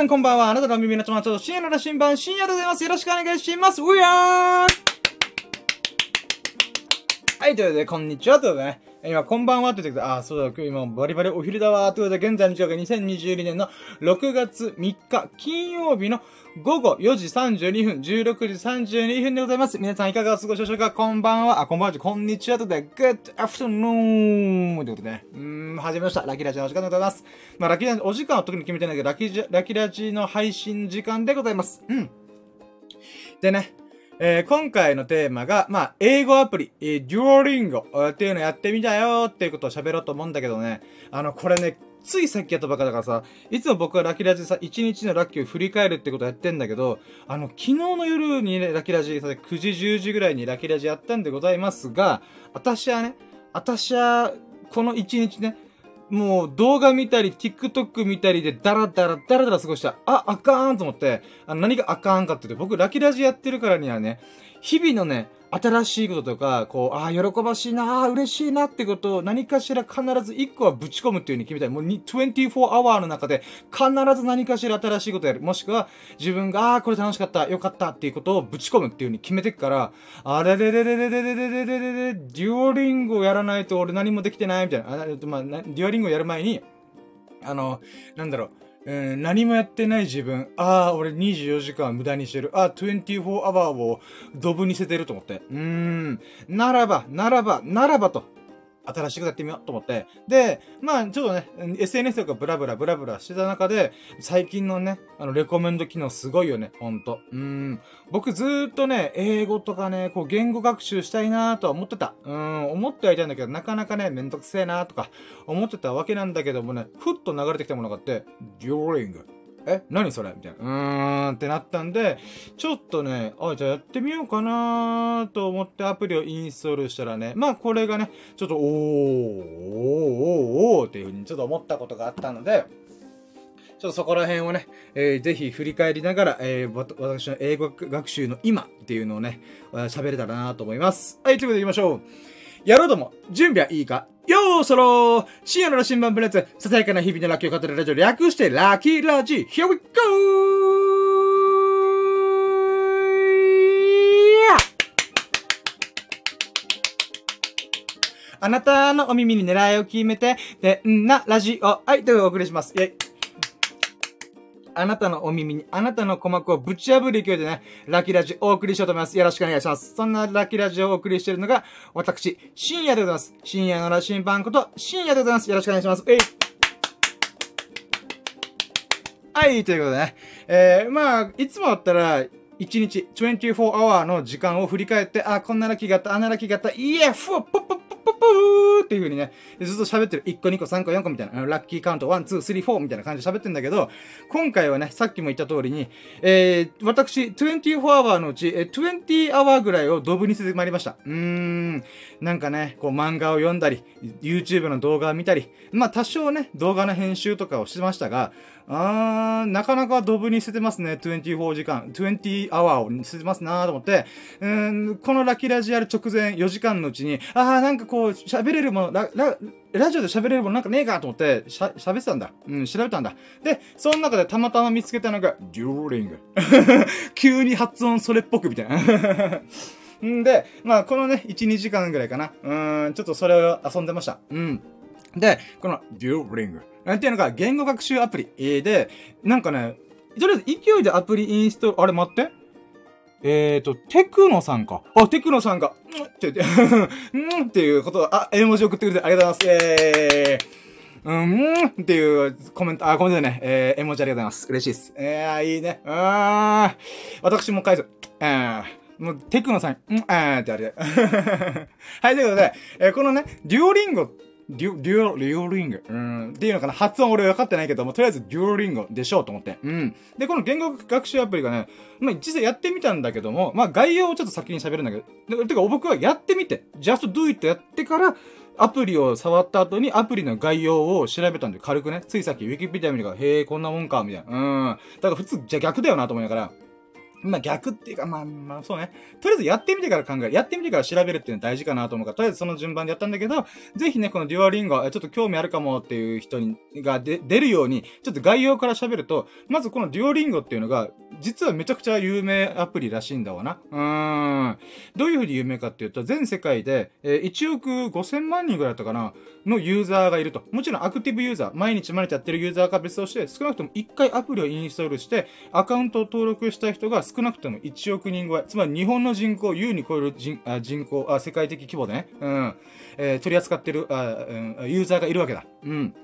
さんこんばんは。あなたの耳の友達と深夜の羅針盤、深夜でございます。よろしくお願いします。うやーはい、ということで、こんにちは。ということでね。今、こんばんはって言ってくあ、そうだ、今日今、バリバリお昼だわ。ということで、現在の時刻が2022年の6月3日、金曜日の午後4時32分、16時32分でございます。皆さんいかがお過ごしでしょうか？こんばんは。あ、こんばんは。こんにちは。ということで、Good afternoon! ということでね。うーん、始めました。ラキラジのお時間でございます。まあ、ラキラジ、お時間は特に決めてないけど、ラキラジの配信時間でございます。うん。でね、えー、今回のテーマが、まあ、英語アプリ、えー、デュオリンゴっていうのやってみたよっていうことを喋ろうと思うんだけどね、あの、これね、ついさっきやったばっかだからさ、いつも僕はラキラジさ、1日のラッキーを振り返るってことやってんだけど、あの、昨日の夜にね、ラキラジさ、9時、10時ぐらいにラキラジやったんでございますが、私はね、私は、この1日ね、もう動画見たり、TikTok 見たりでダラダラダラダラ過ごした。あ、あかーんと思って、あ何があかーんかって言って、僕ラキラジやってるからにはね、日々のね、新しいこととか、こう、ああ、喜ばしいな、嬉しいなってことを何かしら必ず1個はぶち込むっていう風に決めたい。もう24 hour の中で必ず何かしら新しいことやる。もしくは自分が、ああ、これ楽しかった、よかったっていうことをぶち込むっていう風に決めてくから、あれれれれれれれれれれれれ、デュオリングをやらないと俺何もできてないみたいな。あまあ、デュオリングをやる前に、あの、なんだろう、うん、何もやってない自分。ああ、俺24時間無駄にしてる。ああ、24アワーをドブに捨ててると思って。うーん。ならば、ならば、ならばと。新しいことやってみようと思って。で、まあ、ちょっとね、SNS とかブラブラブラブラしてた中で、最近のね、あの、レコメンド機能すごいよね、ほんと。うん。僕ずーっとね、英語とかね、こう、言語学習したいなとは思ってた。うん、思ってはいたんだけど、なかなかね、めんどくせえなとか、思ってたわけなんだけどもね、ふっと流れてきたものがあって、デュオリング。え何それ？みたいな。うーんってなったんで、ちょっとね、あ、じゃあやってみようかなと思ってアプリをインストールしたらね、まあこれがね、ちょっと、おー、おー、おー、おーっていうふうにちょっと思ったことがあったので、ちょっとそこら辺をね、えー、ぜひ振り返りながら、えー、私の英語学習の今っていうのをね、喋れたらなと思います。はい、ということで行きましょう。やろうとも、準備はいいか？ようそろー深夜の新聞プレッツ、ささやかな日々のラッキーを語るラジオ略して、ラッキーラジー !Here we go! あなたのお耳に狙いを決めて、でんなラジオ。はい、というお送りします。イェイ。あなたのお耳に、あなたの鼓膜をぶち破る勢いでね、ラッキーラジオお送りしようと思います。よろしくお願いします。そんなラッキーラジオをお送りしているのが、私、深夜でございます。深夜の羅針盤こと、深夜でございます。よろしくお願いします。えい。はい、ということでね。えー、まあ、いつもだったら、1日24 hour の時間を振り返って、あ、こんなラッキーがあった、あんなラッキーがあった、イエフォポッポッポッポッポーっていう風にね、ずっと喋ってる。1個、2個、3個、4個みたいな、ラッキーカウント、1、2、3、4みたいな感じで喋ってんだけど、今回はね、さっきも言った通りに、えー、私、24 hour のうち、えー20 hour ぐらいをドブにしてまいりました。うーん、なんかね、こう漫画を読んだり、YouTube の動画を見たり、まあ多少ね、動画の編集とかをしてましたが、あー、なかなかドブに捨ててますね。24時間、20アワーを捨ててますなーと思って、うん、このラキラジやる直前4時間のうちに、あー、なんかこう、喋れるもの、ラ、ラ、ラジオで喋れるものなんかねえかと思って、しゃ、喋ってたんだ。うん、調べたんだ。で、その中でたまたま見つけたのが、デューリング。急に発音それっぽくみたいな。んで、まあ、このね、1、2時間ぐらいかな。うん、ちょっとそれを遊んでました。うん。で、この、デューリング。っていうのが、言語学習アプリで、なんかね、とりあえず勢いでアプリインストール、あれ待ってえーと、テクノさんか。あ、テクノさんが、うんって言って、うんっていうことあ、絵文字送ってくれてありがとうございます。えー、うん、っていうコメント、あ、コメントね、えー、絵文字ありがとうございます。嬉しいです。えー、いいね。あーん、私も返す。えー、もう、テクノさん、うん、あーってあれ。はい、ということで、えー、このね、デュオリンゴデュ、デュ、デュオリング。うん。っていうのかな発音俺分かってないけども、とりあえずデュオリンゴでしょうと思って。うん。で、この言語学習アプリがね、まあ、実際やってみたんだけども、まあ、概要をちょっと先に喋るんだけど、てか、僕はやってみて、just do it やってから、アプリを触った後にアプリの概要を調べたんで、軽くね、ついさっきウィキペディア見るから、へえ、こんなもんか、みたいな。うん。だから普通、じゃ逆だよなと思いながら、まあ逆っていうか、まあまあそうね。とりあえずやってみてから考える。やってみてから調べるっていうのは大事かなと思うから、とりあえずその順番でやったんだけど、ぜひね、このデュアリンゴ、ちょっと興味あるかもっていう人に、がで出るように、ちょっと概要から喋ると、まずこのデュオリンゴっていうのが、実はめちゃくちゃ有名アプリらしいんだわな。うーん。どういう風に有名かっていうと、全世界で、え、1億5000万人ぐらいだったかな、のユーザーがいると。もちろんアクティブユーザー、毎日毎日やってるユーザーか別として、少なくとも1回アプリをインストールして、アカウントを登録した人が少なくとも1億人超え。つまり日本の人口を優に超える人あ人口あ、世界的規模でね、うん、えー、取り扱ってるあ、うん、ユーザーがいるわけだ。うん。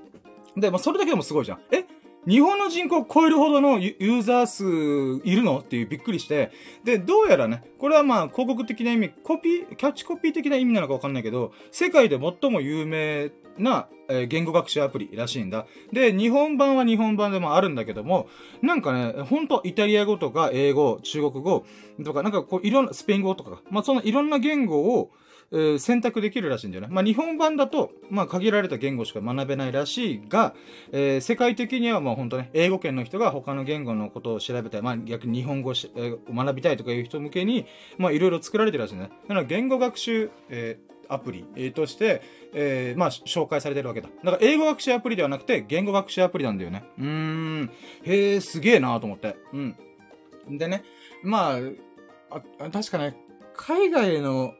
で、まあ、それだけでもすごいじゃん。え日本の人口を超えるほどのユーザー数いるの？っていうびっくりして、で、どうやらね、これはまあ広告的な意味、コピー、キャッチコピー的な意味なのかわかんないけど、世界で最も有名な、えー、言語学習アプリらしいんだ。で、日本版は日本版でもあるんだけども、なんかね、ほんとイタリア語とか英語、中国語とか、なんかこういろんな、スペイン語とか、まあそのいろんな言語を、えー、選択できるらしいんだよね。まあ、日本版だと、まあ、限られた言語しか学べないらしいが、えー、世界的にはまあ、本当ね、英語圏の人が他の言語のことを調べたい、まあ、逆に日本語をし、えー、学びたいとかいう人向けに、まあ、いろいろ作られてるらしいんだね。だから、言語学習、えー、アプリ、として、えー、まあ、紹介されてるわけだ。だから、英語学習アプリではなくて、言語学習アプリなんだよね。うーん。へえ、すげえなと思って。うん。でね、まあ、あ、確かね、海外の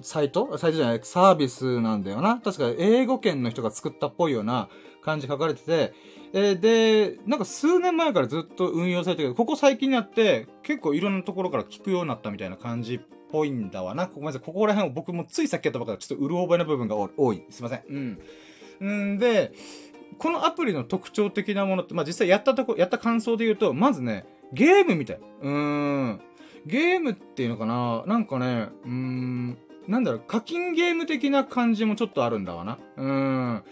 サイト？サイトじゃない、サービスなんだよな。確か英語圏の人が作ったっぽいような感じ書かれてて、えー、で、なんか数年前からずっと運用されてるけど、ここ最近になって結構いろんなところから聞くようになったみたいな感じっぽいんだわな。ごめんなさい。ここら辺を僕もついさっきやったばっかりちょっとうる覚えの部分が多い。すいません。うん。んで、このアプリの特徴的なものって、まあ、実際やったとこ、やった感想で言うと、まずね、ゲームみたい。うーん。ゲームっていうのかな？なんかね、うーん、なんだろう、課金ゲーム的な感じもちょっとあるんだわな。うーん。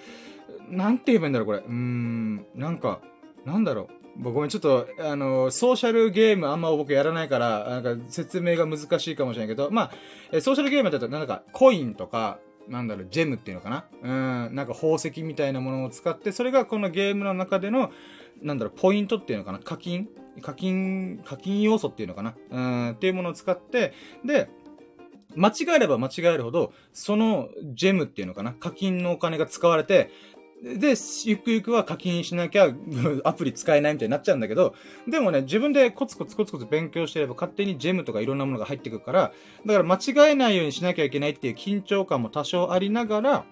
なんて言えばいいんだろう、これ。うーん。なんか、なんだろう。ごめん、ちょっと、あの、ソーシャルゲームあんま僕やらないから、なんか説明が難しいかもしれないけど、まあ、ソーシャルゲームだと、なんか、コインとか、なんだろう、ジェムっていうのかなうん、なんか宝石みたいなものを使って、それがこのゲームの中での、なんだろう、ポイントっていうのかな課金？課金、課金要素っていうのかなうん、っていうものを使って、で、間違えれば間違えるほど、そのジェムっていうのかな課金のお金が使われて、で、ゆくゆくは課金しなきゃ アプリ使えないみたいになっちゃうんだけど、でもね、自分でコツコツコツコツ勉強してれば勝手にジェムとかいろんなものが入ってくるから、だから間違えないようにしなきゃいけないっていう緊張感も多少ありながら、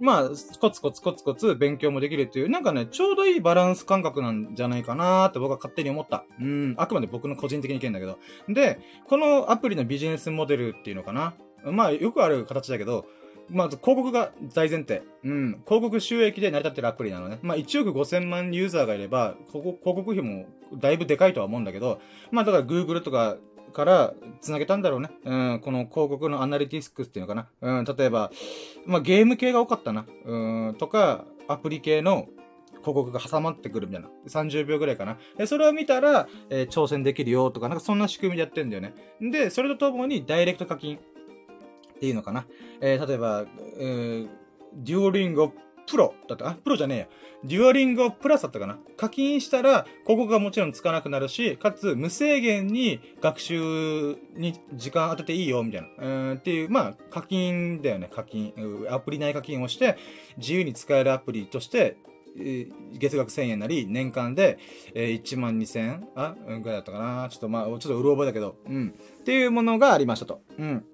まあ、コツコツコツコツ勉強もできるっていう、なんかね、ちょうどいいバランス感覚なんじゃないかなーって僕は勝手に思った。うん、あくまで僕の個人的に意見だけど。で、このアプリのビジネスモデルっていうのかな。まあ、よくある形だけど、まず広告が大前提。うん。広告収益で成り立ってるアプリなのね。まあ1億5千万ユーザーがいれば、広告費もだいぶでかいとは思うんだけど、まあだから Google とかから繋げたんだろうね。うん、この広告のアナリティスクスっていうのかな。うん、例えば、まあ、ゲーム系が多かったな。うん、とか、アプリ系の広告が挟まってくるみたいな。30秒ぐらいかな。で、それを見たら、えー、挑戦できるよとか、なんかそんな仕組みでやってんだよね。で、それとともにダイレクト課金っていうのかな。えー、例えば、えー、デュオリンゴプロだった？あ、プロじゃねえや。デュアリングプラスだったかな？課金したら、ここがもちろんつかなくなるし、かつ無制限に学習に時間当てていいよ、みたいな。うんっていう、まあ、課金だよね、課金。アプリ内課金をして、自由に使えるアプリとして、月額1000円なり、年間で、えー、1万2000円？あぐらいだったかな？ちょっとまあ、ちょっとうる覚えだけど、うん。っていうものがありましたと。うん。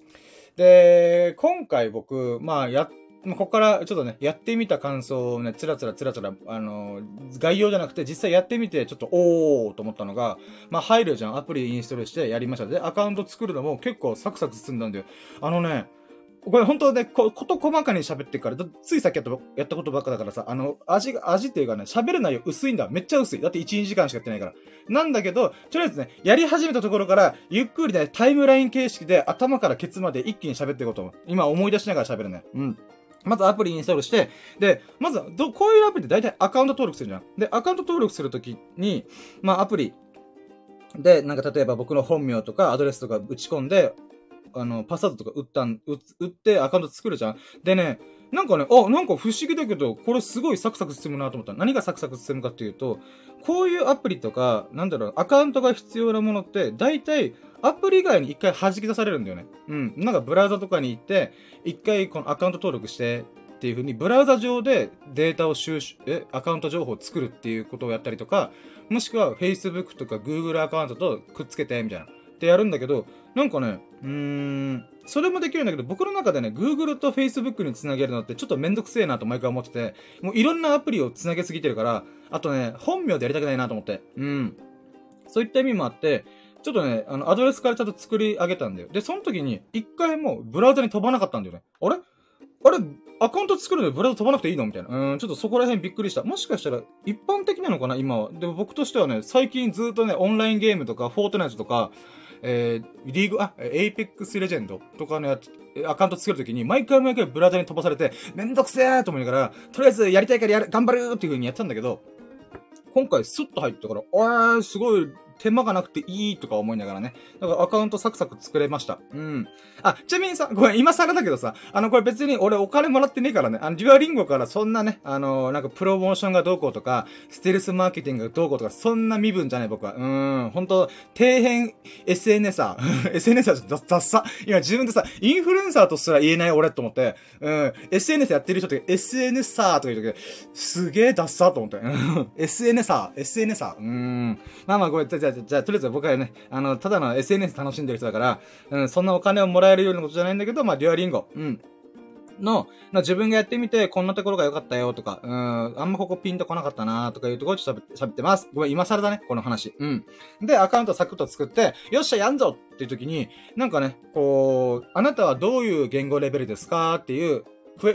で、今回僕、まあ、やっ、ここからちょっとね、やってみた感想をね、つらつらつらつら、あのー、概要じゃなくて実際やってみてちょっとおーと思ったのが、まあ、入るじゃん。アプリインストールしてやりました。で、アカウント作るのも結構サクサク進んだんだよ。あのね、これ本当ね、こ、こと細かに喋ってから、ついさっきやった、やったことばっかだからさ、あの、味が、味っていうかね、喋る内容薄いんだ。めっちゃ薄い。だって1、2時間しかやってないから。なんだけど、とりあえずね、やり始めたところから、ゆっくりね、タイムライン形式で頭からケツまで一気に喋っていこうと思う。今思い出しながら喋るね。うん。まずアプリインストールして、で、まずど、こういうアプリって大体アカウント登録するじゃん。で、アカウント登録するときに、まあアプリで、なんか例えば僕の本名とかアドレスとか打ち込んで、あの、パスワードとか打ったん、打ってアカウント作るじゃん。でね、なんかね、あ、なんか不思議だけど、これすごいサクサク進むなと思った。何がサクサク進むかっていうと、こういうアプリとか、なんだろう、アカウントが必要なものって、大体、アプリ以外に一回弾き出されるんだよね。うん。なんかブラウザとかに行って、一回このアカウント登録して、っていう風に、ブラウザ上でデータを収集、え、アカウント情報を作るっていうことをやったりとか、もしくは Facebook とか Google アカウントとくっつけて、みたいな。ってやるんだけど、なんかね、うーん、それもできるんだけど、僕の中でね、Google と Facebook につなげるのってちょっとめんどくせえなと毎回思ってて、もういろんなアプリをつなげすぎてるから、あとね、本名でやりたくないなと思って。うん。そういった意味もあって、ちょっとね、あの、アドレスからちゃんと作り上げたんだよ。で、その時に、一回もブラウザに飛ばなかったんだよね。あれ？あれアカウント作るのにブラウザ飛ばなくていいの？みたいな。うん、ちょっとそこら辺びっくりした。もしかしたら、一般的なのかな？今は。でも僕としてはね、最近ずっとね、オンラインゲームとか、フォートナイトとか、えー、リーグ、あ、 Apex Legend とかのやつ、アカウント作るときに、毎回毎回ブラウザに飛ばされて、めんどくせえと思いながら、とりあえずやりたいからやる、頑張るっていう風にやってたんだけど、今回スッと入ったから、あー、すごい手間がなくていいとか思いながらね。だからアカウントサクサク作れました。うん。あ、ちなみにさ、ごめん、今更だけどさ、あの、これ別に俺お金もらってねえからね。あの、 Duolingo からそんなね、あの、なんかプロモーションがどうこうとか、ステルスマーケティングがどうこうとか、そんな身分じゃない僕は。うん、ほんと、底辺 SNS ー。SNS は雑さ。今自分でさ、インフルエンサーとすら言えない俺と思って、うん、SNS やってる人って SNS ーとか言うとき、すげえダッサと思って。うん SNS ー、SNS ー。うん。まあまあごめん、じゃじゃじゃとりあえず僕はね、あの、ただの SNS 楽しんでる人だから、うん、そんなお金をもらえるようなことじゃないんだけど、まあ、デュアリンゴ、うん。の、の自分がやってみて、こんなところが良かったよとか、うん、あんまここピンとこなかったなとかいうところで喋ってます。ごめん、今更だね、この話。うん。で、アカウントサクッと作って、よっしゃ、やんぞっていう時に、なんかね、こう、あなたはどういう言語レベルですかっていう、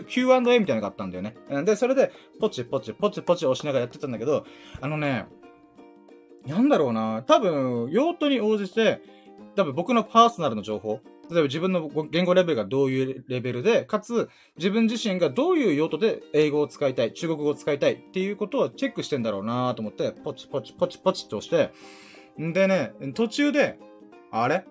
Q&A みたいなのがあったんだよね。で、それで、ポチポチポチポチ押しながらやってたんだけど、あのね、なんだろうな。多分、用途に応じて、多分僕のパーソナルの情報、例えば自分の言語レベルがどういうレベルで、かつ自分自身がどういう用途で英語を使いたい、中国語を使いたいっていうことをチェックしてんだろうなと思って、ポチポチポチポチって押して、んでね、途中で、あれ？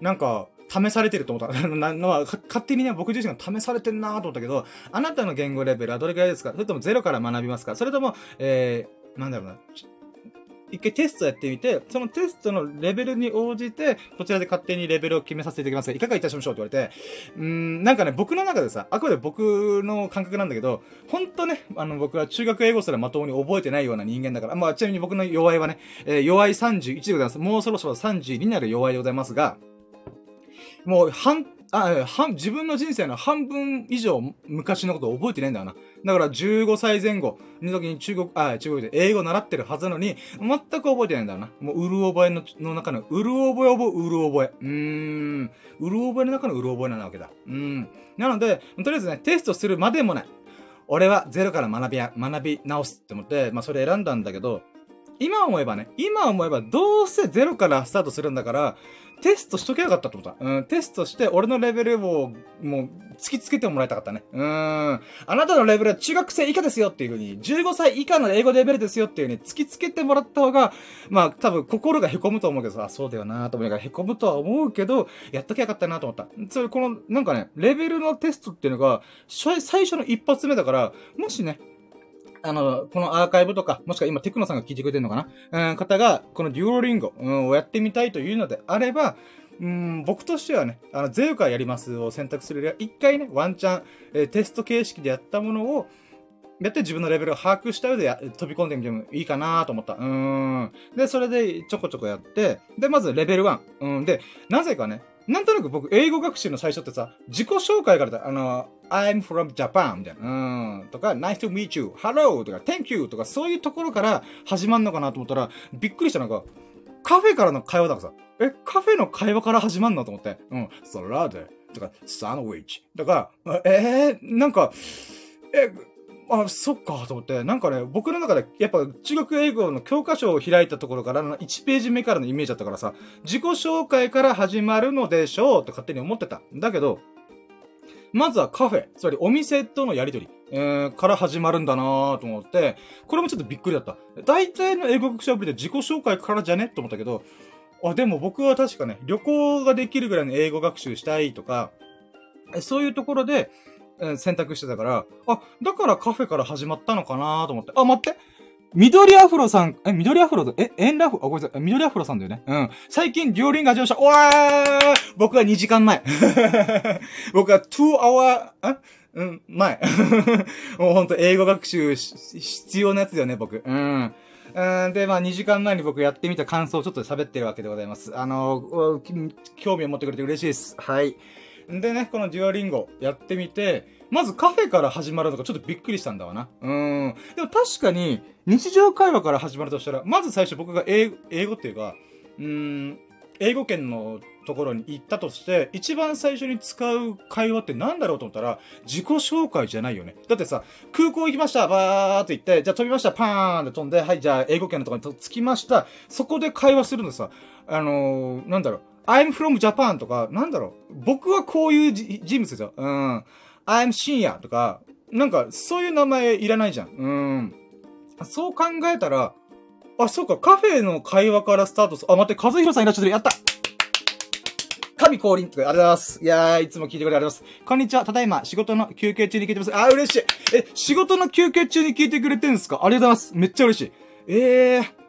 なんか、試されてると思った。のは、勝手にね、僕自身が試されてんなと思ったけど、あなたの言語レベルはどれくらいですか？それともゼロから学びますか？それとも、えー、なんだろうな。一回テストやってみて、そのテストのレベルに応じて、こちらで勝手にレベルを決めさせていただきますが、いかがいたしましょうって言われて、うん、なんかね、僕の中でさ、あくまで僕の感覚なんだけど、ほんとね、あの、僕は中学英語すらまともに覚えてないような人間だから、まあ、ちなみに僕の弱いはね、えー、弱い31でございます。もうそろそろ32になる弱いでございますが、もう、半、あ、半、自分の人生の半分以上昔のことを覚えてないんだよな。だから15歳前後の時に中国、あ、中国で英語習ってるはずなのに、全く覚えてないんだよな。もう、うる覚えのの中の、うる覚え覚、うる覚え。うーん。うる覚えの中のうる覚えなわけだ。うん。なので、とりあえずね、テストするまでもない。俺はゼロから学びや、学び直すって思って、まあそれ選んだんだけど、今思えばね、今思えばどうせゼロからスタートするんだから、テストしとけなかったってことだ。うん、テストして俺のレベルをもう突きつけてもらいたかったね。うん。あなたのレベルは中学生以下ですよっていう風に、15歳以下の英語レベルですよっていう風に突きつけてもらった方が、まあ多分心が凹むと思うけどさ、そうだよなと思いながら凹むとは思うけど、やっときゃよかったなと思った。そういうこの、なんかね、レベルのテストっていうのが、最初の一発目だから、もしね、あの、このアーカイブとか、もしくは今テクノさんが聞いてくれてるのかな？うん、方が、このデュオリンゴ、をやってみたいというのであれば、うん、僕としてはね、あの、ゼロからやりますを選択するよりは、一回ね、ワンチャン、えー、テスト形式でやったものを、やって自分のレベルを把握した上で飛び込んでみてもいいかなと思った。うん。で、それでちょこちょこやって、で、まずレベル1。うん。で、なぜかね、なんとなく僕、英語学習の最初ってさ、自己紹介からだ、あの、I'm from Japan みたいな、うん、とか、nice to meet you, hello とか、thank you とか、そういうところから始まるのかなと思ったら、びっくりしたのが、カフェからの会話だからさ、え、カフェの会話から始まるのと思って、うん、サラダとか、サンドウィッチとか、えー、なんか、え、あ、そっか、と思って。なんかね、僕の中で、やっぱ中国英語の教科書を開いたところからの1ページ目からのイメージだったからさ、自己紹介から始まるのでしょうと勝手に思ってた。だけど、まずはカフェ、つまりお店とのやりとり、えー、から始まるんだなぁと思って、これもちょっとびっくりだった。大体の英語学習アプリで自己紹介からじゃねと思ったけど、あ、でも僕は確かね、旅行ができるぐらいの英語学習したいとか、そういうところで、選択してたから、あ、だからカフェから始まったのかなと思って。あ、待って緑アフロさん、え、緑アフロとえ、エンラフ、あ、ごめんなさい、緑アフロさんだよね。うん。最近、デュオリンが始ました。おー僕は2時間前。僕は2 hour、あうん、前。もうほんと英語学習必要なやつだよね、僕。うん。うんで、まあ、2時間前に僕やってみた感想をちょっと喋ってるわけでございます。あの、興味を持ってくれて嬉しいです。はい。でね、このデュアリンゴやってみて、まずカフェから始まるのがちょっとびっくりしたんだわな。うん。でも確かに、日常会話から始まるとしたら、まず最初僕が英語、英語っていうか、うん、英語圏のところに行ったとして、一番最初に使う会話って何だろうと思ったら、自己紹介じゃないよね。だってさ、空港行きました、バーって言って、じゃあ飛びました、パーンって飛んで、はい、じゃあ英語圏のところに着きました。そこで会話するのさ、あのー、なんだろう、I'm from Japan とか、なんだろう、僕はこういう人物ですよ。うん。I'm 深夜とか、なんか、そういう名前いらないじゃん。うん。そう考えたら、あ、そうか、カフェの会話からスタートするあ、待って、和弘さんいらっしゃってる。やった神降臨とか、ありがとうございます。いやー、いつも聞いてくれてありがとうございます。こんにちは。ただいま、仕事の休憩中に聞いてます。あー、嬉しい。え、仕事の休憩中に聞いてくれてるんすか？ありがとうございます。めっちゃ嬉しい。えー。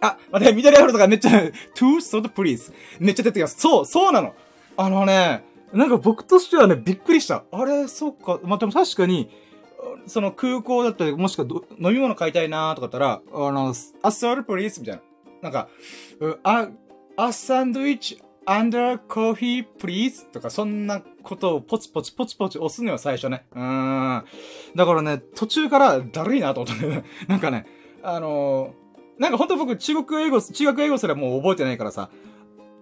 あ、待って、緑アフロとかめっちゃ、too soda please. めっちゃ出てきます。そう、そうなの。あのね、なんか僕としてはね、びっくりした。あれ、そっか。まあ、でも確かに、その空港だったり、もしくは飲み物買いたいなーとかだったら、あの、a soda please みたいな。なんか、あ、a サンドイッチ under coffee please? とか、そんなことをポチポチポチポチ押すのよ、最初ね。うーん。だからね、途中からだるいなと思ったんだよね。なんかね、あのー、なんかほんと僕、中国英語、中学英語すらもう覚えてないからさ、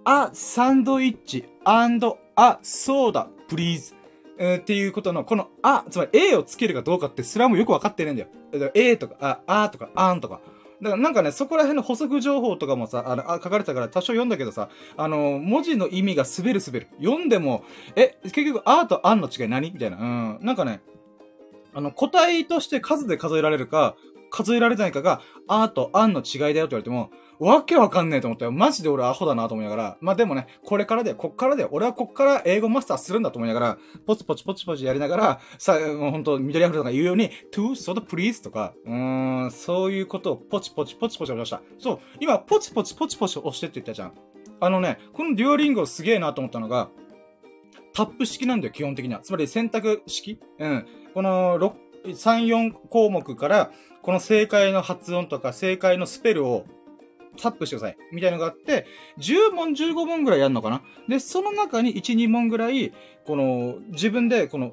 あ、サンドイッチ and あ、そうだ、please。えー、っていうことの、この、あ、つまり A をつけるかどうかってすらもよくわかってないんだよ。だから A とか、あ、あとか、あんとか。だからなんかね、そこら辺の補足情報とかもさ、あの、あ書かれてたから多少読んだけどさ、あの、文字の意味が滑る滑る。読んでも、え、結局、あとあんの違い何？みたいな。うん。なんかね、あの、個体として数で数えられるか、数えられないかが、あとあんの違いだよって言われても、わけわかんねえと思ったよ。マジで俺アホだなと思いながら。まあでもね、これからで、こっからで、俺はこっから英語マスターするんだと思いながら、ポチポチポチポチやりながら、さ、もうほんと、緑アフロが言うように、to, so, please とか、うーん、そういうことをポチポチポチポチ押しました。そう、今、ポチポチポチポチ押してって言ったじゃん。あのね、このデュオリンゴすげえなと思ったのが、タップ式なんだよ、基本的には。つまり選択式うん。この6、3、4項目から、この正解の発音とか正解のスペルをタップしてください。みたいなのがあって、10問、15問ぐらいやるのかなで、その中に1、2問ぐらい、この、自分で、この、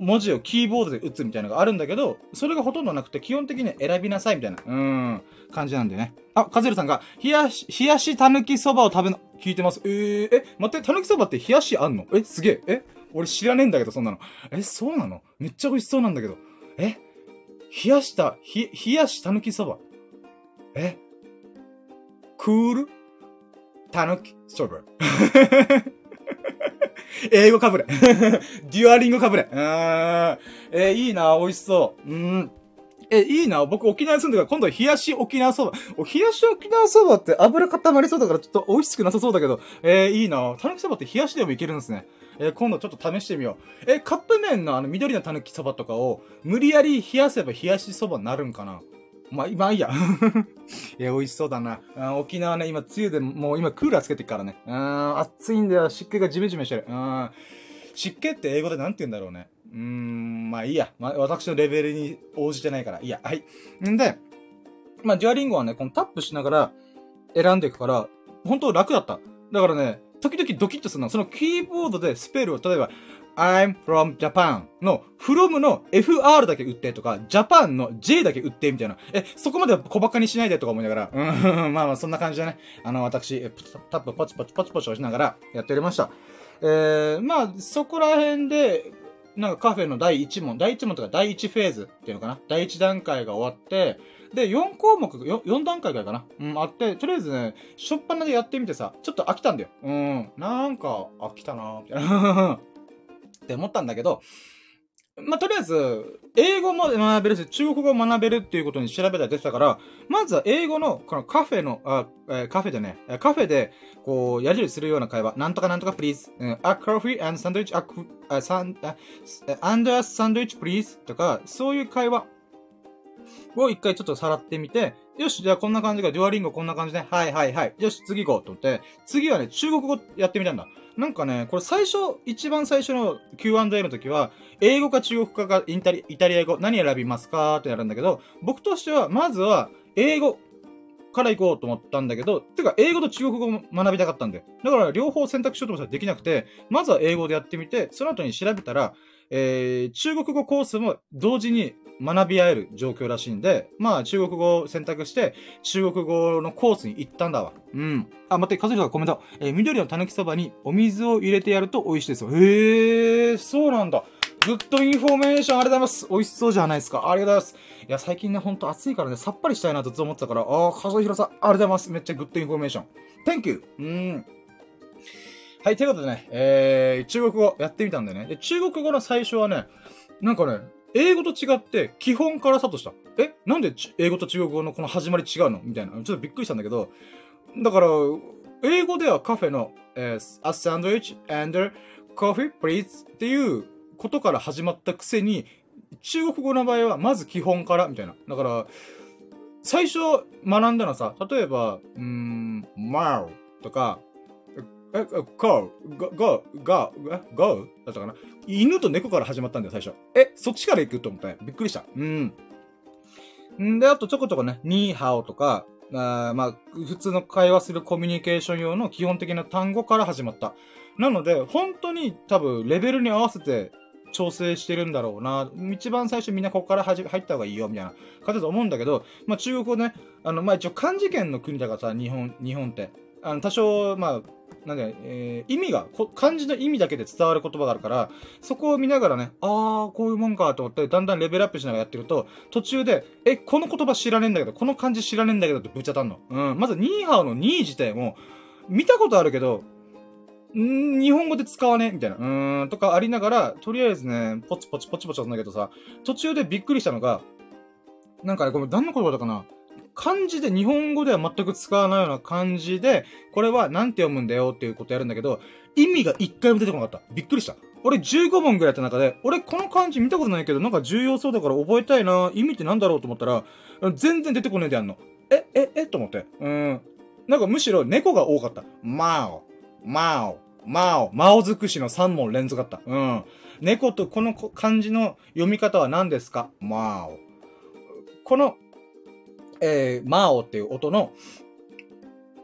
文字をキーボードで打つみたいなのがあるんだけど、それがほとんどなくて、基本的に選びなさいみたいな、うん、感じなんでね。あ、カズルさんが、冷やし、冷やしたぬきそばを食べの、聞いてます。えー、え、待って、たぬきそばって冷やしあんの？え、すげえ。え俺知らねえんだけど、そんなの。え、そうなの？めっちゃ美味しそうなんだけど。え？冷やした、ひ、冷やしたぬきそば。え？クール？たぬきそば。英語かぶれ。デュアリングかぶれ。うん。えー、いいな、美味しそう。うん。え、いいな。僕沖縄に住んでるから、今度冷やし沖縄そば。冷やし沖縄そばって油固まりそうだからちょっと美味しくなさそうだけど、えー、いいな。たぬきそばって冷やしでもいけるんですね。えー、今度ちょっと試してみよう。えー、カップ麺のあの緑のたぬきそばとかを無理やり冷やせば冷やしそばになるんかな？まあ、まあいいや。いや、美味しそうだな。沖縄ね、今、梅雨で、もう今、クーラーつけてっからね。うん、暑いんだよ。湿気がジメジメしてる。うん。湿気って英語でなんて言うんだろうね。うーん、まあいいや。まあ、私のレベルに応じてないから。いいや、はい。んで、まあ、ジュアリンゴはね、このタップしながら選んでいくから、本当楽だった。だからね、時々ドキッとするの。そのキーボードでスペルを、例えば、I'm from Japan の from の FR だけ打ってとか、Japan の J だけ打ってみたいな。え、そこまで小馬鹿にしないでとか思いながら、うん、まあまあそんな感じでね。あの、私、タップポチポチポチポチ押しながらやっておりました。えー、まあ、そこら辺で、なんかカフェの第1問、第1問とか第1フェーズっていうのかな第1段階が終わって、で、4項目、4, 4段階ぐらいかな。うん、あって、とりあえずね、しょっぱなでやってみてさ、ちょっと飽きたんだよ。うん、なんか、飽きたなみたいな。って思ったんだけど、まあ、とりあえず、英語も学べるし、中国語も学べるっていうことに調べたら出てたから、まずは英語の、このカフェの、あ、えー、カフェでね、カフェで、こう、やり取りするような会話、なんとかなんとか please, a coffee and sandwich, a, a, a, and a sandwich please とか、そういう会話を一回ちょっとさらってみて、よし、じゃあこんな感じが、デュアリンゴこんな感じね。はいはいはい。よし、次行こうと思って、次はね、中国語やってみたんだ。なんかね、これ最初、一番最初の Q&A の時は、英語か中国語かイタリイタリア語、何選びますかってやるんだけど、僕としては、まずは、英語から行こうと思ったんだけど、てか、英語と中国語も学びたかったんで。だから、両方選択しようと思ったらできなくて、まずは英語でやってみて、その後に調べたら、えー、中国語コースも同時に学び合える状況らしいんで、まあ中国語を選択して、中国語のコースに行ったんだわ。うん。あ、待って、かずりさんコメント。えー、緑のたぬきそばにお水を入れてやると美味しいですよ。へえ、そうなんだ。 good information ありがとうございます。美味しそうじゃないですか。ありがとうございます。いや、最近ね、ほんと暑いからね、さっぱりしたいなとずっと思ってたから、あー、かずひろさん、ありがとうございます。めっちゃ good information。Thank you! うん。はい、ということでね、えー、中国語やってみたんだよね。で、中国語の最初はね、なんかね、英語と違って基本からスタートした。えなんで英語と中国語のこの始まり違うの？みたいな。ちょっとびっくりしたんだけど、だから、英語ではカフェの、えー、a sandwich and coffee please っていうことから始まったくせに、中国語の場合はまず基本からみたいな。だから、最初学んだのはさ、例えば、うーん、m とか、え、go, go, go, go, だったかな？犬と猫から始まったんだよ、最初。え、そっちから行くと思ったよ。びっくりした。うん。んで、あとちょこちょこね、ニーハオとか、あまあ、普通の会話するコミュニケーション用の基本的な単語から始まった。なので、本当に多分、レベルに合わせて調整してるんだろうな。一番最初みんなここから入った方がいいよ、みたいな感じだと思うんだけど、まあ中国語ね、あの、まあ一応漢字圏の国だからさ、日本、日本って。あの、多少、まあ、なんで、えー、意味が漢字の意味だけで伝わる言葉があるから、そこを見ながらね、あー、こういうもんかと思って、だんだんレベルアップしながらやってると、途中で、え、この言葉知らねえんだけど、この漢字知らねえんだけどってぶっちゃたんの。うん。まず、ニーハオのニー自体も、見たことあるけど、ん日本語で使わねえみたいな。うーん、とかありながら、とりあえずね、ポチポチポチポチなんだけどさ、途中でびっくりしたのが、なんかね、ごめん、何の言葉だかな？漢字で、日本語では全く使わないような漢字で、これは何て読むんだよっていうことやるんだけど、意味が一回も出てこなかった。びっくりした。俺15問ぐらいやった中で、俺この漢字見たことないけど、なんか重要そうだから覚えたいな、意味って何だろうと思ったら、全然出てこねえでやんの。え、え、えと思って。うん。なんかむしろ猫が多かった。マオ、マオ、マオ、マオ尽くしの3問連続だった。うん。猫とこの漢字の読み方は何ですか？マオ。このえー、マオっていう音の、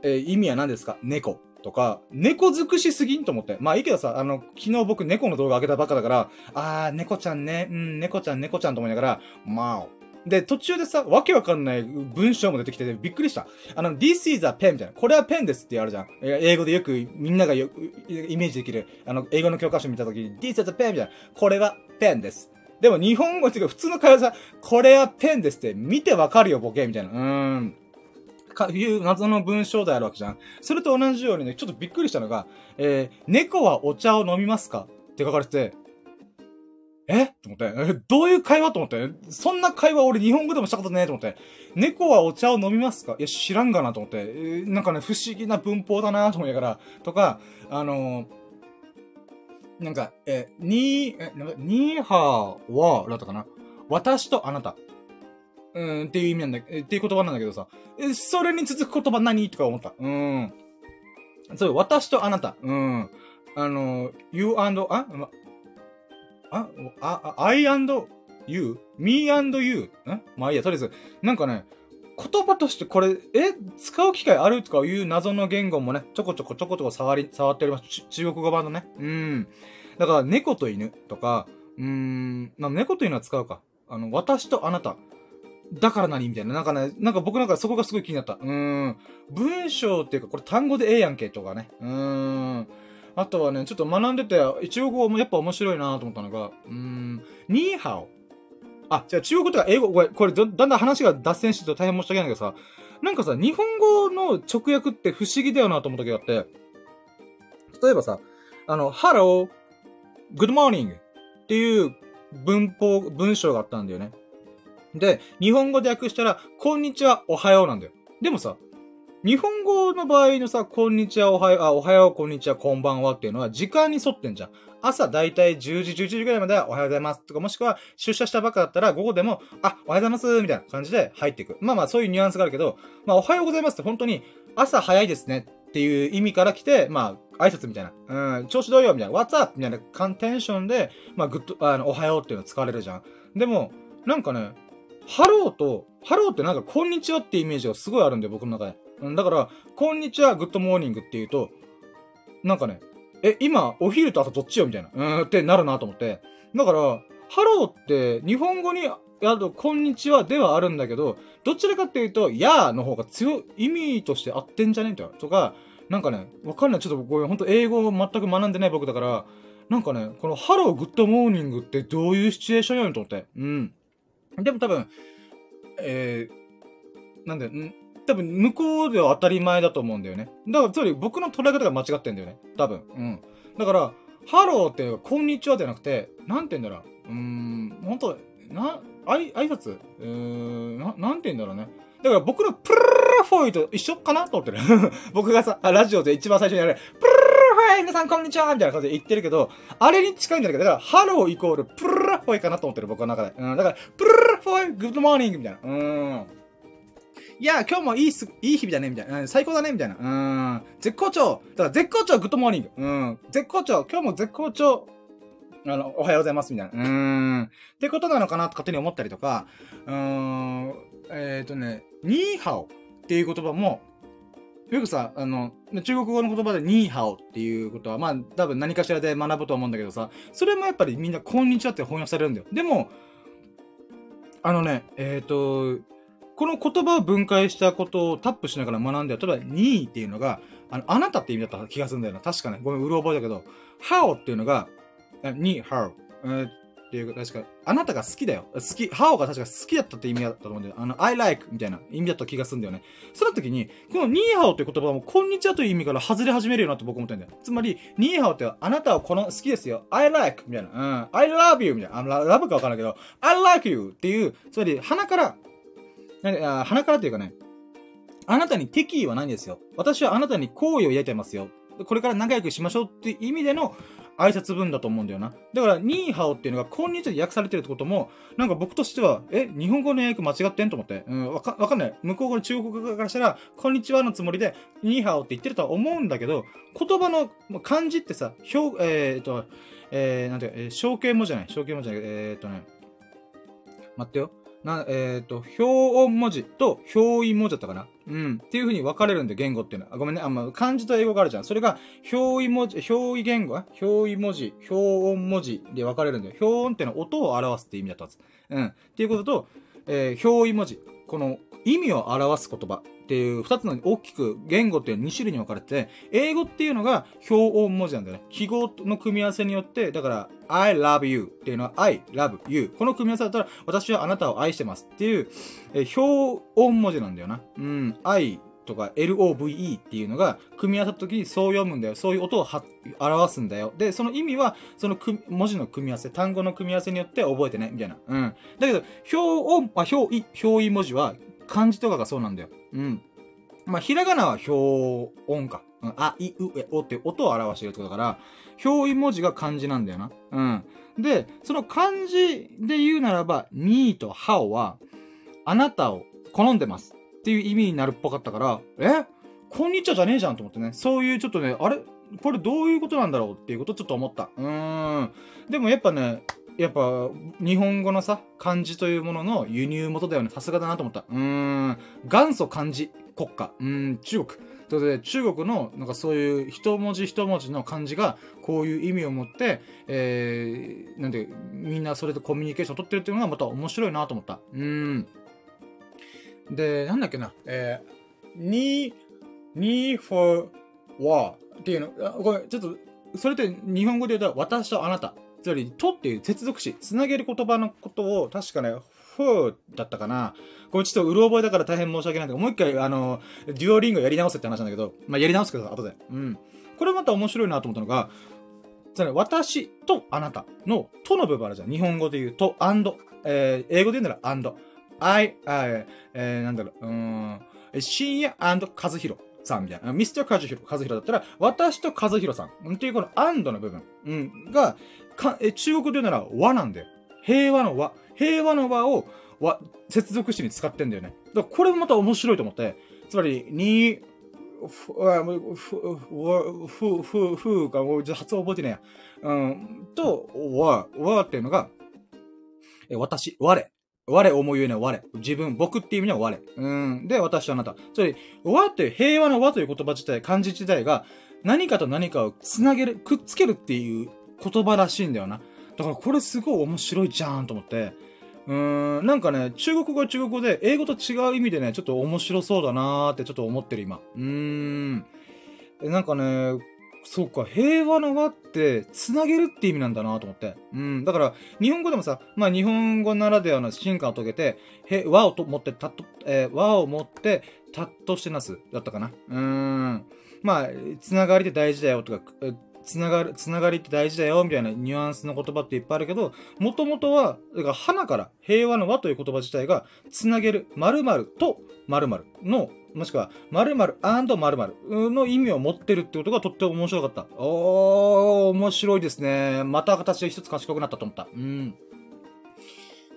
えー、意味は何ですか？猫とか、猫尽くしすぎんと思って。まあいいけどさ、あの、昨日僕猫の動画上げたばっかだから、あー、猫ちゃんね、うん、猫ちゃん、猫ちゃんと思いながら、マーオ。で、途中でさ、わけわかんない文章も出てきてびっくりした。あの、this is a pen みたいな。これはペンですってやるじゃん。英語でよくみんながよイメージできる。あの、英語の教科書見たときに、this is a pen みたいな。これはペンです。でも日本語っていうか普通の会話さ、これはペンですって見てわかるよボケみたいな。うーん。か、いう謎の文章であるわけじゃん。それと同じようにね、ちょっとびっくりしたのが、えー、猫はお茶を飲みますかって書かれてて、え？と思って、え、どういう会話と思って、そんな会話俺日本語でもしたことねえと思って、猫はお茶を飲みますか？いや、知らんがなと思って、えー、なんかね、不思議な文法だなと思いながら、とか、あのーなんか、え、に、え、なんか、にーはーは、だったかな？私とあなた。うん、っていう意味なんだ、っていう言葉なんだけどさ。え、それに続く言葉何？とか思った。うん。そう、私とあなた。うん。あの、you and, あ、ま、あ、あ、I and you? me and you? ん？まあいいや、とりあえず。なんかね、言葉としてこれ、え、使う機会あるとかいう謎の言語もね、ちょこちょこちょこちょこ触り、触っております。中国語版のね。うん。だから、猫と犬とか、うーん、まあ、猫と犬は使うか。あの、私とあなた。だから何みたいな。なんかね、なんか僕なんかそこがすごい気になった。うーん。文章っていうか、これ単語でええやんけとかね。うーん。あとはね、ちょっと学んでて、中国語もやっぱ面白いなと思ったのが、うーん、ニーハオ。あ、じゃあ中国とか英語、これ、これだんだん話が脱線してて大変申し訳ないけどさ、なんかさ、日本語の直訳って不思議だよなと思った時があって、例えばさ、あの、Hello, Good morning っていう文法、文章があったんだよね。で、日本語で訳したら、こんにちは、おはようなんだよ。でもさ、日本語の場合のさ、こんにちは、おはよう、あ、おはよう、こんにちは、こんばんはっていうのは時間に沿ってんじゃん。朝だいたい10時、11時ぐらいまではおはようございますとか、もしくは出社したばっかだったら午後でも、あ、おはようございますみたいな感じで入っていく。まあまあそういうニュアンスがあるけど、まあおはようございますって本当に朝早いですねっていう意味から来て、まあ挨拶みたいな、うん、調子どうよみたいな、What's up? みたいなテンションで、まあ good、あの、おはようっていうの使われるじゃん。でも、なんかね、ハローと、ハローってなんかこんにちはってイメージがすごいあるんだよ、僕の中で。だから、こんにちは、 good morning って言うと、なんかね、え、今、お昼と朝どっちよみたいな。うーんってなるなと思って。だから、ハローって日本語にやるこんにちはではあるんだけど、どちらかっていうと、やーの方が強い、意味として合ってんじゃねえとか、なんかね、わかんない。ちょっとこれほんと英語を全く学んでない僕だから、なんかね、この hello good morning ってどういうシチュエーションやんと思って。うん。でも多分、えー、なんで、ん？多分、向こうでは当たり前だと思うんだよね。だから、つまり僕の捉え方が間違ってんだよね。多分。うん。だから、ハローって、こんにちはじゃなくて、なんて言うんだろう。うーん、ほんと、な、あい、挨拶？うーん、な、なんて言うんだろうね。だから僕のプルルルフォイと一緒かなと思ってる。僕がさ、ラジオで一番最初にやる、プルルルフォイ皆さんこんにちはみたいな感じで言ってるけど、あれに近いんだけど、だから、ハローイコールプルルルフォイかなと思ってる、僕の中で。うん、だから、プルルルフォイ、グッドモーニングみたいな。うーん。いや、今日もいいす、いい日々だね、みたいな。最高だね、みたいな。うん。絶好調。だから絶好調、 good morning。うん。絶好調。今日も絶好調。あの、おはようございます、みたいな。うん。ってことなのかなと勝手に思ったりとか、うーん。えっ、ー、とね、ニーハオっていう言葉も、よくさ、あの、中国語の言葉でニーハオっていうことは、まあ、多分何かしらで学ぶと思うんだけどさ、それもやっぱりみんな、こんにちはって翻訳されるんだよ。でも、あのね、えっ、ー、と、この言葉を分解したことをタップしながら学んで、例えば、にっていうのが、あの、あなたって意味だった気がするんだよな。確かね。ごめん、うる覚えだけど、how っていうのが、に、how。えー、っていうか、確か、あなたが好きだよ。好き、how が確か好きだったって意味だったと思うんだよ。あの、I like みたいな意味だった気がするんだよね。その時に、このニーハオっていう言葉も、こんにちはという意味から外れ始めるよなって僕思ってんだよ。つまり、ニーハオってあなたはこの好きですよ。I like みたいな。うん。I love you みたいな。あの、ラブかわからないけど、I like you っていう、つまり、鼻からなんか鼻からというかね、あなたに敵意はないんですよ。私はあなたに好意を抱いてますよ。これから仲良くしましょうっていう意味での挨拶文だと思うんだよな。だから、ニーハオっていうのが、こんにちはで訳されてるってことも、なんか僕としては、え、日本語の訳間違ってんと思って。うん、わか、わかんない。向こう語の中国語からしたら、こんにちはのつもりで、ニーハオって言ってるとは思うんだけど、言葉の漢字ってさ、表、えー、っと、えー、なんていうか、えー、象形文字じゃない。象形文字じゃない。えー、っとね、待ってよ。な、えっ、ー、と、表音文字と表意文字だったかな？うん。っていう風に分かれるんで、言語っていうのは。ごめんね。あん、ま、漢字と英語があるじゃん。それが、表意文字、表意言語？表意文字、表音文字で分かれるんだよ、表音っていうのは音を表すって意味だったんです。うん。っていうことと、えー、表意文字。この、意味を表す言葉っていう二つの大きく言語っていう2種類に分かれてて、英語っていうのが表音文字なんだよね。記号の組み合わせによって、だから、I love you っていうのは I love you。この組み合わせだったら、私はあなたを愛してますっていう、え表音文字なんだよな。うん、I とか LOVE っていうのが組み合わさった時にそう読むんだよ。そういう音を表すんだよ。で、その意味は、その文字の組み合わせ、単語の組み合わせによって覚えてね、みたいな。うん。だけど、表音、あ、表意、表意文字は漢字とかがそうなんだよ。うん。まあ、ひらがなは表音か。うん、あ、い、う、え、おって音を表してるってことだから、表意文字が漢字なんだよな。うん。で、その漢字で言うならば、にとはおは、あなたを好んでますっていう意味になるっぽかったから、え？こんにちはじゃねえじゃんと思ってね。そういうちょっとね、あれ？これどういうことなんだろうっていうことをちょっと思った。うーん。でもやっぱね、やっぱ、日本語のさ、漢字というものの輸入元だよね。さすがだなと思った。うーん。元祖漢字国家。うーん、中国。ということで、中国の、なんかそういう一文字一文字の漢字が、こういう意味を持って、えー、なんで、みんなそれでコミュニケーションを取ってるっていうのがまた面白いなと思った。うーん。で、なんだっけな、えー、に、に for war っていうの、ごめん、ちょっと、それって日本語で言うと、私とあなた。つまり、とっていう接続詞、つなげる言葉のことを、確かね、フーだったかな。これちょっとうる覚えだから大変申し訳ないんだけど、もう一回、あの、デュオリンゴやり直せって話なんだけど、まあ、やり直すけど、後で。うん。これまた面白いなと思ったのが、つまり、私とあなたのとの部分あるじゃん。日本語で言うと、and、えー、英語で言うなら and。I, えー、なんだろう、うーん、深夜和弘さんみたいな。ミスター和弘、和弘だったら、私と和弘さん。っていうこの and の部分、うん、が、かえ中国で言うなら和なんだよ。平和の和。平和の和を、和、接続詞に使ってんだよね。だからこれもまた面白いと思って、つまり、に、ふ、ふ、ふ、ふ、ふが、発音覚えてねえや。うん、と、わ、わっていうのが、え、私、我。我思い言えな我。自分、僕っていう意味の我。うん。で、私とあなた。つまり、和って平和の和という言葉自体、漢字自体が、何かと何かをつなげる、くっつけるっていう言葉らしいんだよな。だからこれすごい面白いじゃんと思って。うーん、なんかね、中国語は中国語で、英語と違う意味でね、ちょっと面白そうだなーってちょっと思ってる今。うーん。なんかね、そうか、平和の和って、つなげるって意味なんだなと思って。うん。だから、日本語でもさ、まあ日本語ならではの進化を遂げて、へ、和をと持って、たっと、えー、和を持って、たっとしてなす、だったかな。うーん。まあ、つながりって大事だよとか、つながる、つながりって大事だよ、みたいなニュアンスの言葉っていっぱいあるけど、もともとは、だから花から平和の和という言葉自体が、つなげる、〇〇と〇〇のもしくは、〇〇〇の意味を持ってるってことがとっても面白かった。おー、面白いですね。また形で一つ賢くなったと思った。うん。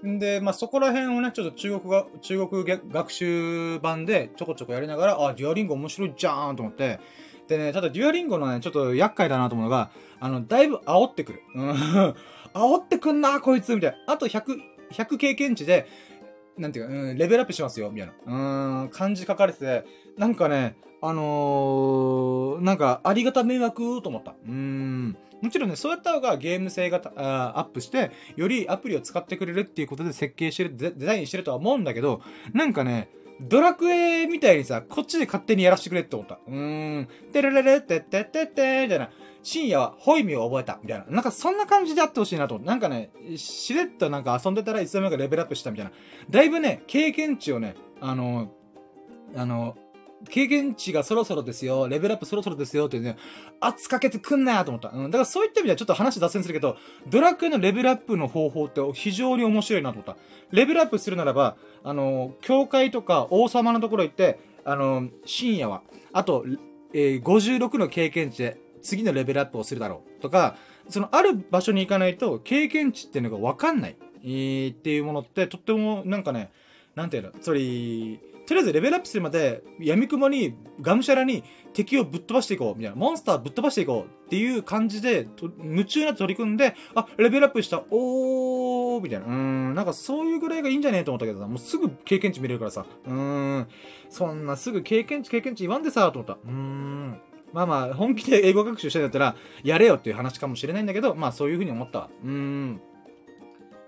で、まあ、そこら辺をね、ちょっと中国が、中国学習版でちょこちょこやりながら、あ、デュアリンゴ面白いじゃーんと思って、でね、ただデュアリンゴのね、ちょっと厄介だなと思うのが、あの、だいぶ煽ってくる。うん。煽ってくんな、こいつみたいな。あと100、100経験値で、なんていうか、うん、レベルアップしますよ、みたいな。うん、漢字書かれてて、なんかね、あのー、なんか、ありがた迷惑と思った。うん。もちろんね、そうやった方がゲーム性がアップして、よりアプリを使ってくれるっていうことで設計してる、デザインしてるとは思うんだけど、なんかね、ドラクエみたいにさ、こっちで勝手にやらせてくれって思った。うーん。てれれれってってってってみたいな。深夜はホイミを覚えた、みたいな。なんかそんな感じであってほしいなと。なんかね、しれっとなんか遊んでたらいつの間にかレベルアップしたみたいな。だいぶね、経験値をね、あの、あの、経験値がそろそろですよ、レベルアップそろそろですよってね、圧かけてくんなよと思った。うん。だからそういった意味ではちょっと話脱線するけど、ドラクエのレベルアップの方法って非常に面白いなと思った。レベルアップするならば、あの、教会とか王様のところ行って、あの、深夜は、あと、えー、56の経験値で次のレベルアップをするだろうとか、そのある場所に行かないと経験値っていうのがわかんない、えー、っていうものってとってもなんかね、なんていうの、つまり、とりあえずレベルアップするまで闇雲にがむしゃらに敵をぶっ飛ばしていこうみたいな、モンスターぶっ飛ばしていこうっていう感じで夢中になって取り組んで、あ、レベルアップした、おーみたいな。うーん、なんかそういうぐらいがいいんじゃねえと思ったけどさ、もうすぐ経験値見れるからさ、うーん、そんなすぐ経験値経験値言わんでさ、と思った。うーん。まあまあ、本気で英語学習したいんだったら、やれよっていう話かもしれないんだけど、まあそういうふうに思ったわ。うーん。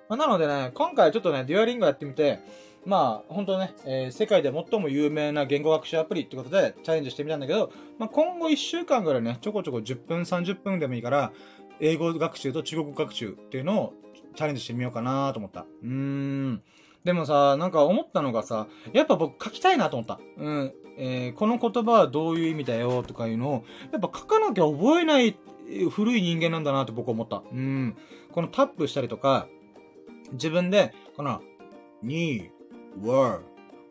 まあ、なのでね、今回ちょっとね、デュアリンゴやってみて、まあ、本当ね、えー、世界で最も有名な言語学習アプリってことでチャレンジしてみたんだけど、まあ、今後1週間ぐらいね、ちょこちょこ10分、30分でもいいから、英語学習と中国学習っていうのをチャレンジしてみようかなと思った。うーん。でもさ、なんか思ったのがさ、やっぱ僕書きたいなと思った。うん。えー、この言葉はどういう意味だよとかいうのを、やっぱ書かなきゃ覚えない古い人間なんだなって僕思った。うん。このタップしたりとか、自分で、この、に、were,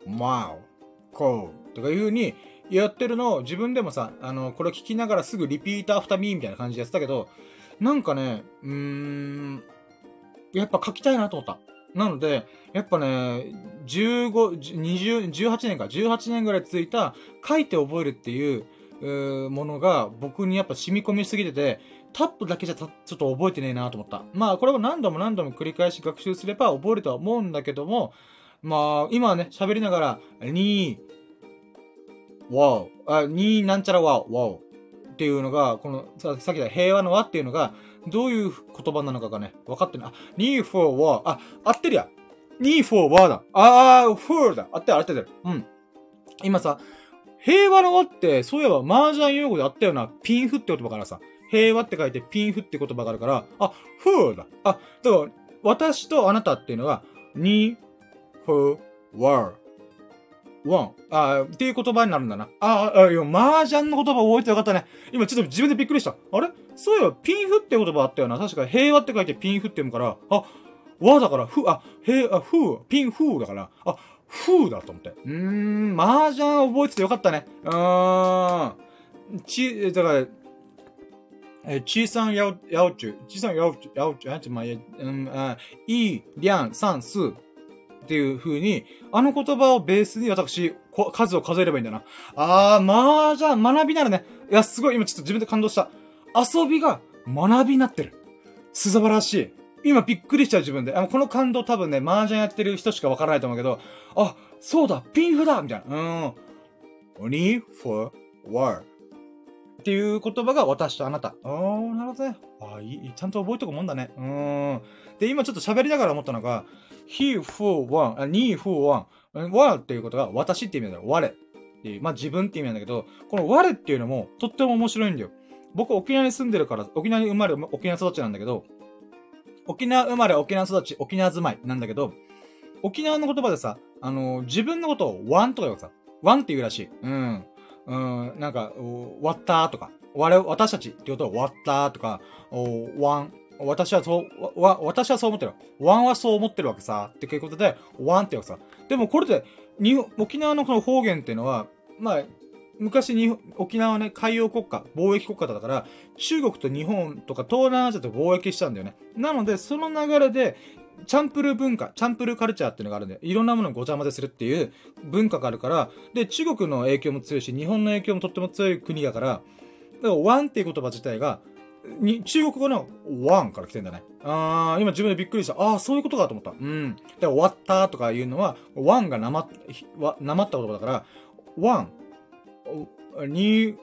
wow, co とかいう風にやってるのを自分でもさ、あの、これ聞きながらすぐリピーターアフターミーみたいな感じでやってたけど、なんかね、うーん、やっぱ書きたいなと思った。なので、やっぱね、15、20、18年か、18年ぐらい続いた書いて覚えるっていう、ものが僕にやっぱ染み込みすぎてて、タップだけじゃちょっと覚えてねえなと思った。まあこれを何度も何度も繰り返し学習すれば覚えるとは思うんだけども、まあ今はね、喋りながら、に、わお、あ、になんちゃらわお、わおっていうのが、このささっき言った平和の和っていうのが、どういう言葉なのかがね、分かってない。あ、に for は、あ、合ってるや。に for はだ。あー、for だ。合ってる合ってる。うん。今さ、平和の和って、そういえば麻雀用語であったような、ピンフって言葉からさ、平和って書いてピンフって言葉があるから、あ、for だ。あ、だから、私とあなたっていうのは、に、for, were, one. あっていう言葉になるんだな。ああ、いや、麻雀の言葉覚えてよかったね。今ちょっと自分でびっくりした。あれ？そうよ、ピンフって言葉あったよな。確か平和って書いてピンフって読むから、あ、和だから、ふ、あ、へ、あ、ふ、ピンフだから、あ、ふだと思って。うーん、麻雀覚えててよかったね。うーん。ち、だから、えー、さんやお、やおちゅう、ちさんやおちゅう、やおちゅ、あ、ちまあ、うん、あ、い、りゃん、さん、す、っていう風に、あの言葉をベースに私、数を数えればいいんだな。あー、まあ、じゃあ、学びならね。いや、すごい、今ちょっと自分で感動した。遊びが学びになってる。素晴らしい。今びっくりしちゃう自分で。あの、この感動多分ね、麻雀やってる人しかわからないと思うけど、あ、そうだ、ピンフだみたいな。うん。only for war. っていう言葉が私とあなた。あー、なるほどね。あいい、ちゃんと覚えとくもんだね。うん。で、今ちょっと喋りながら思ったのが、he, who, one, あ、me, who, one. one っていうことが私って意味だよ。我。っていう。まあ、自分って意味なんだけど、この我っていうのもとっても面白いんだよ。僕沖縄に住んでるから、沖縄に生まれ、沖縄育ちなんだけど、沖縄生まれ、沖縄育ち、沖縄住まいなんだけど、沖縄の言葉でさ、あのー、自分のことをワンとか言うさ、ワンって言うらしい。うん。うん、なんか、ワッターとか、我、私たちってことはワッターとか、ワン、私はそう、わ、私はそう思ってる。ワンはそう思ってるわけさ。っていうことで、ワンってわけさ。でもこれで、に、沖縄のこの方言っていうのは、まあ、昔に、沖縄はね、海洋国家、貿易国家だから、中国と日本とか東南アジアと貿易したんだよね。なので、その流れで、チャンプル文化、チャンプルカルチャーっていうのがあるんで、いろんなものをごちゃ混ぜするっていう文化があるから、で、中国の影響も強いし、日本の影響もとっても強い国だから、だからワンっていう言葉自体が、に、中国語のワンから来てんだね。あー、今自分でびっくりした。あー、そういうことかと思った。うん。で、終わったとかいうのは、ワンがなま、なまった言葉だから、ワン、に、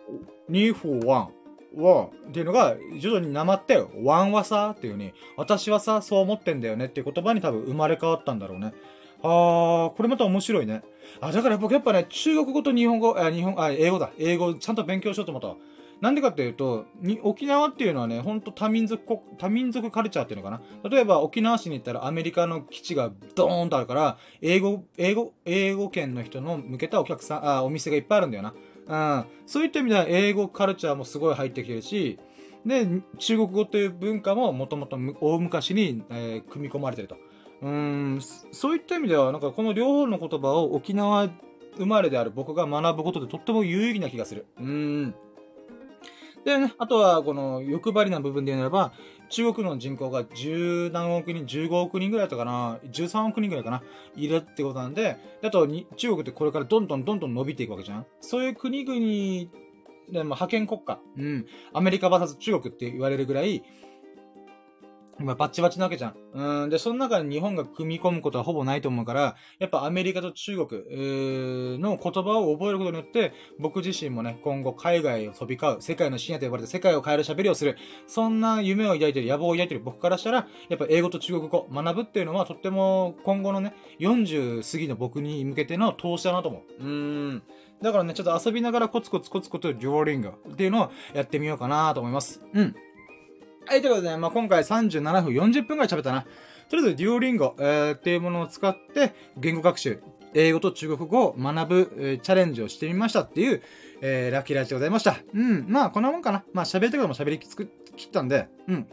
に、フォー、ワン。は、っていうのが、徐々になまって、ワンはさ、っていう風に、私はさ、そう思ってんだよねっていう言葉に多分生まれ変わったんだろうね。あー、これまた面白いね。あ、だから僕やっぱね、中国語と日本語、あ、日本、あ、英語だ。英語ちゃんと勉強しようと思ったわなんでかっていうと、に、沖縄っていうのはね、ほんと多民族国、多民族カルチャーっていうのかな。例えば沖縄市に行ったらアメリカの基地がドーンとあるから、英語、英語、英語圏の人の向けたお客さん、あ、お店がいっぱいあるんだよな。うん。そういった意味では英語カルチャーもすごい入ってきてるし、で、中国語という文化ももともと大昔に、えー、組み込まれてると。うん、そういった意味では、なんかこの両方の言葉を沖縄生まれである僕が学ぶことでとっても有意義な気がする。うん。でね、あとは、この欲張りな部分で言うならば、中国の人口が十何億人、15億人ぐらいだったかな、13億人ぐらいかな、いるってことなんで、あと、中国ってこれからどんどんどんどん伸びていくわけじゃん。そういう国々で、も派遣国家、うん、アメリカ VS 中国って言われるぐらい、今バッチバチなわけじゃん。うん。で、その中に日本が組み込むことはほぼないと思うから、やっぱアメリカと中国、の言葉を覚えることによって、僕自身もね、今後海外を飛び交う、世界の深夜と呼ばれて世界を変える喋りをする、そんな夢を抱いてる、野望を抱いてる僕からしたら、やっぱ英語と中国語学ぶっていうのはとっても今後のね、40過ぎの僕に向けての投資だなと思う。うーん。だからね、ちょっと遊びながらコツコツコツコツデュオリングっていうのをやってみようかなと思います。うん。はい、ということで、ね、まあ、今回37分40分ぐらい喋ったな。とりあえず、デュオリンゴ、えー、っていうものを使って、言語学習、英語と中国語を学ぶ、えー、チャレンジをしてみましたっていう、えー、ラッキーラジでございました。うん。まあ、こんなもんかな。まあ、喋りたいことも喋りきつく、切ったんで、うん。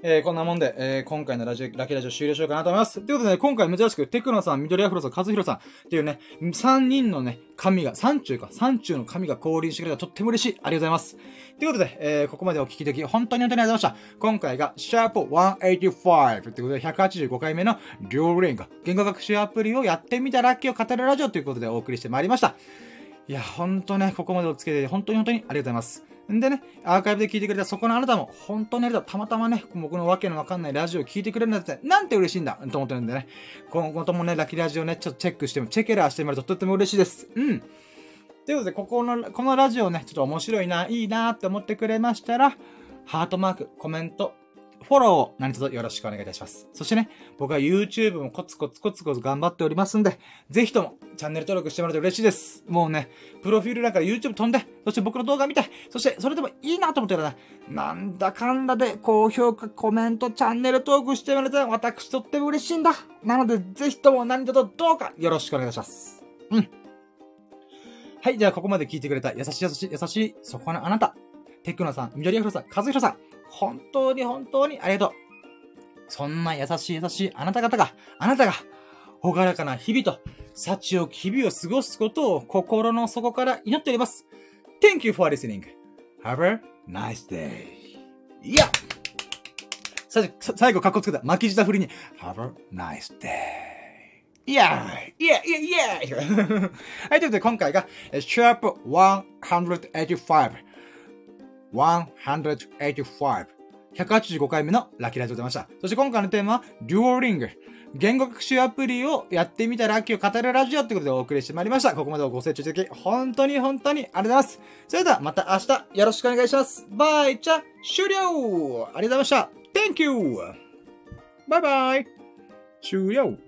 えー、こんなもんで、えー、今回のラジオ、ラキラジオ終了しようかなと思います。ということで、ね、今回珍しく、テクノさん、緑アフロさん、和弘さんっていうね、3人のね、神が、3中か、3中の神が降臨してくれたらとっても嬉しい。ありがとうございます。ということで、えー、ここまでお聞きでき、本当に本当にありがとうございました。今回が、シャープ185ということで、185回目の、両連が、言語学習アプリをやってみたラッキーを語るラジオということでお送りしてまいりました。いや、ほんとね、ここまでお付き合いで、本当に本当にありがとうございます。んでね、アーカイブで聞いてくれたそこのあなたも、本当にありがと。たまたまね、僕のわけのわかんないラジオを聞いてくれるんだって、なんて嬉しいんだと思ってるんでね、今後ともね、ラッキーラジオね、ちょっとチェックしても、チェケラーしてもらうととっても嬉しいです。うん。ということで、ここの、このラジオね、ちょっと面白いな、いいなって思ってくれましたら、ハートマーク、コメント、フォローを何卒よろしくお願いいたします。そしてね、僕は YouTube もコツコツコツコツ頑張っておりますんで、ぜひともチャンネル登録してもらうと嬉しいです。もうね、プロフィール欄から YouTube 飛んで、そして僕の動画見て、そしてそれでもいいなと思ってるら、なんだかんだで高評価、コメント、チャンネル登録してもらえたら私とっても嬉しいんだ。なので、ぜひとも何卒どうかよろしくお願いします。うん。はい、じゃあここまで聞いてくれた優しい優しい優しい、そこのあなた。テクノさん、緑アフロさん、和弘さん、本当に本当にありがとう。そんな優しい優しいあなた方が、あなたが、ほがらかな日々と、幸を日々を過ごすことを心の底から祈っております。Thank you for listening. Have a nice day. いや最後、最後、かっこつけた。巻き舌振りに、Have a nice day. いやーいやいやいやはい、ということで今回が、Sharp 185。185。185回目のラッキーライトでございました。そして今回のテーマは、Duolingo。言語学習アプリをやってみたラッキーを語るラジオってことでお送りしてまいりました。ここまでご清聴いただき、本当に本当にありがとうございます。それではまた明日よろしくお願いします。バイチャ終了ありがとうございました !Thank you! バイバイ終了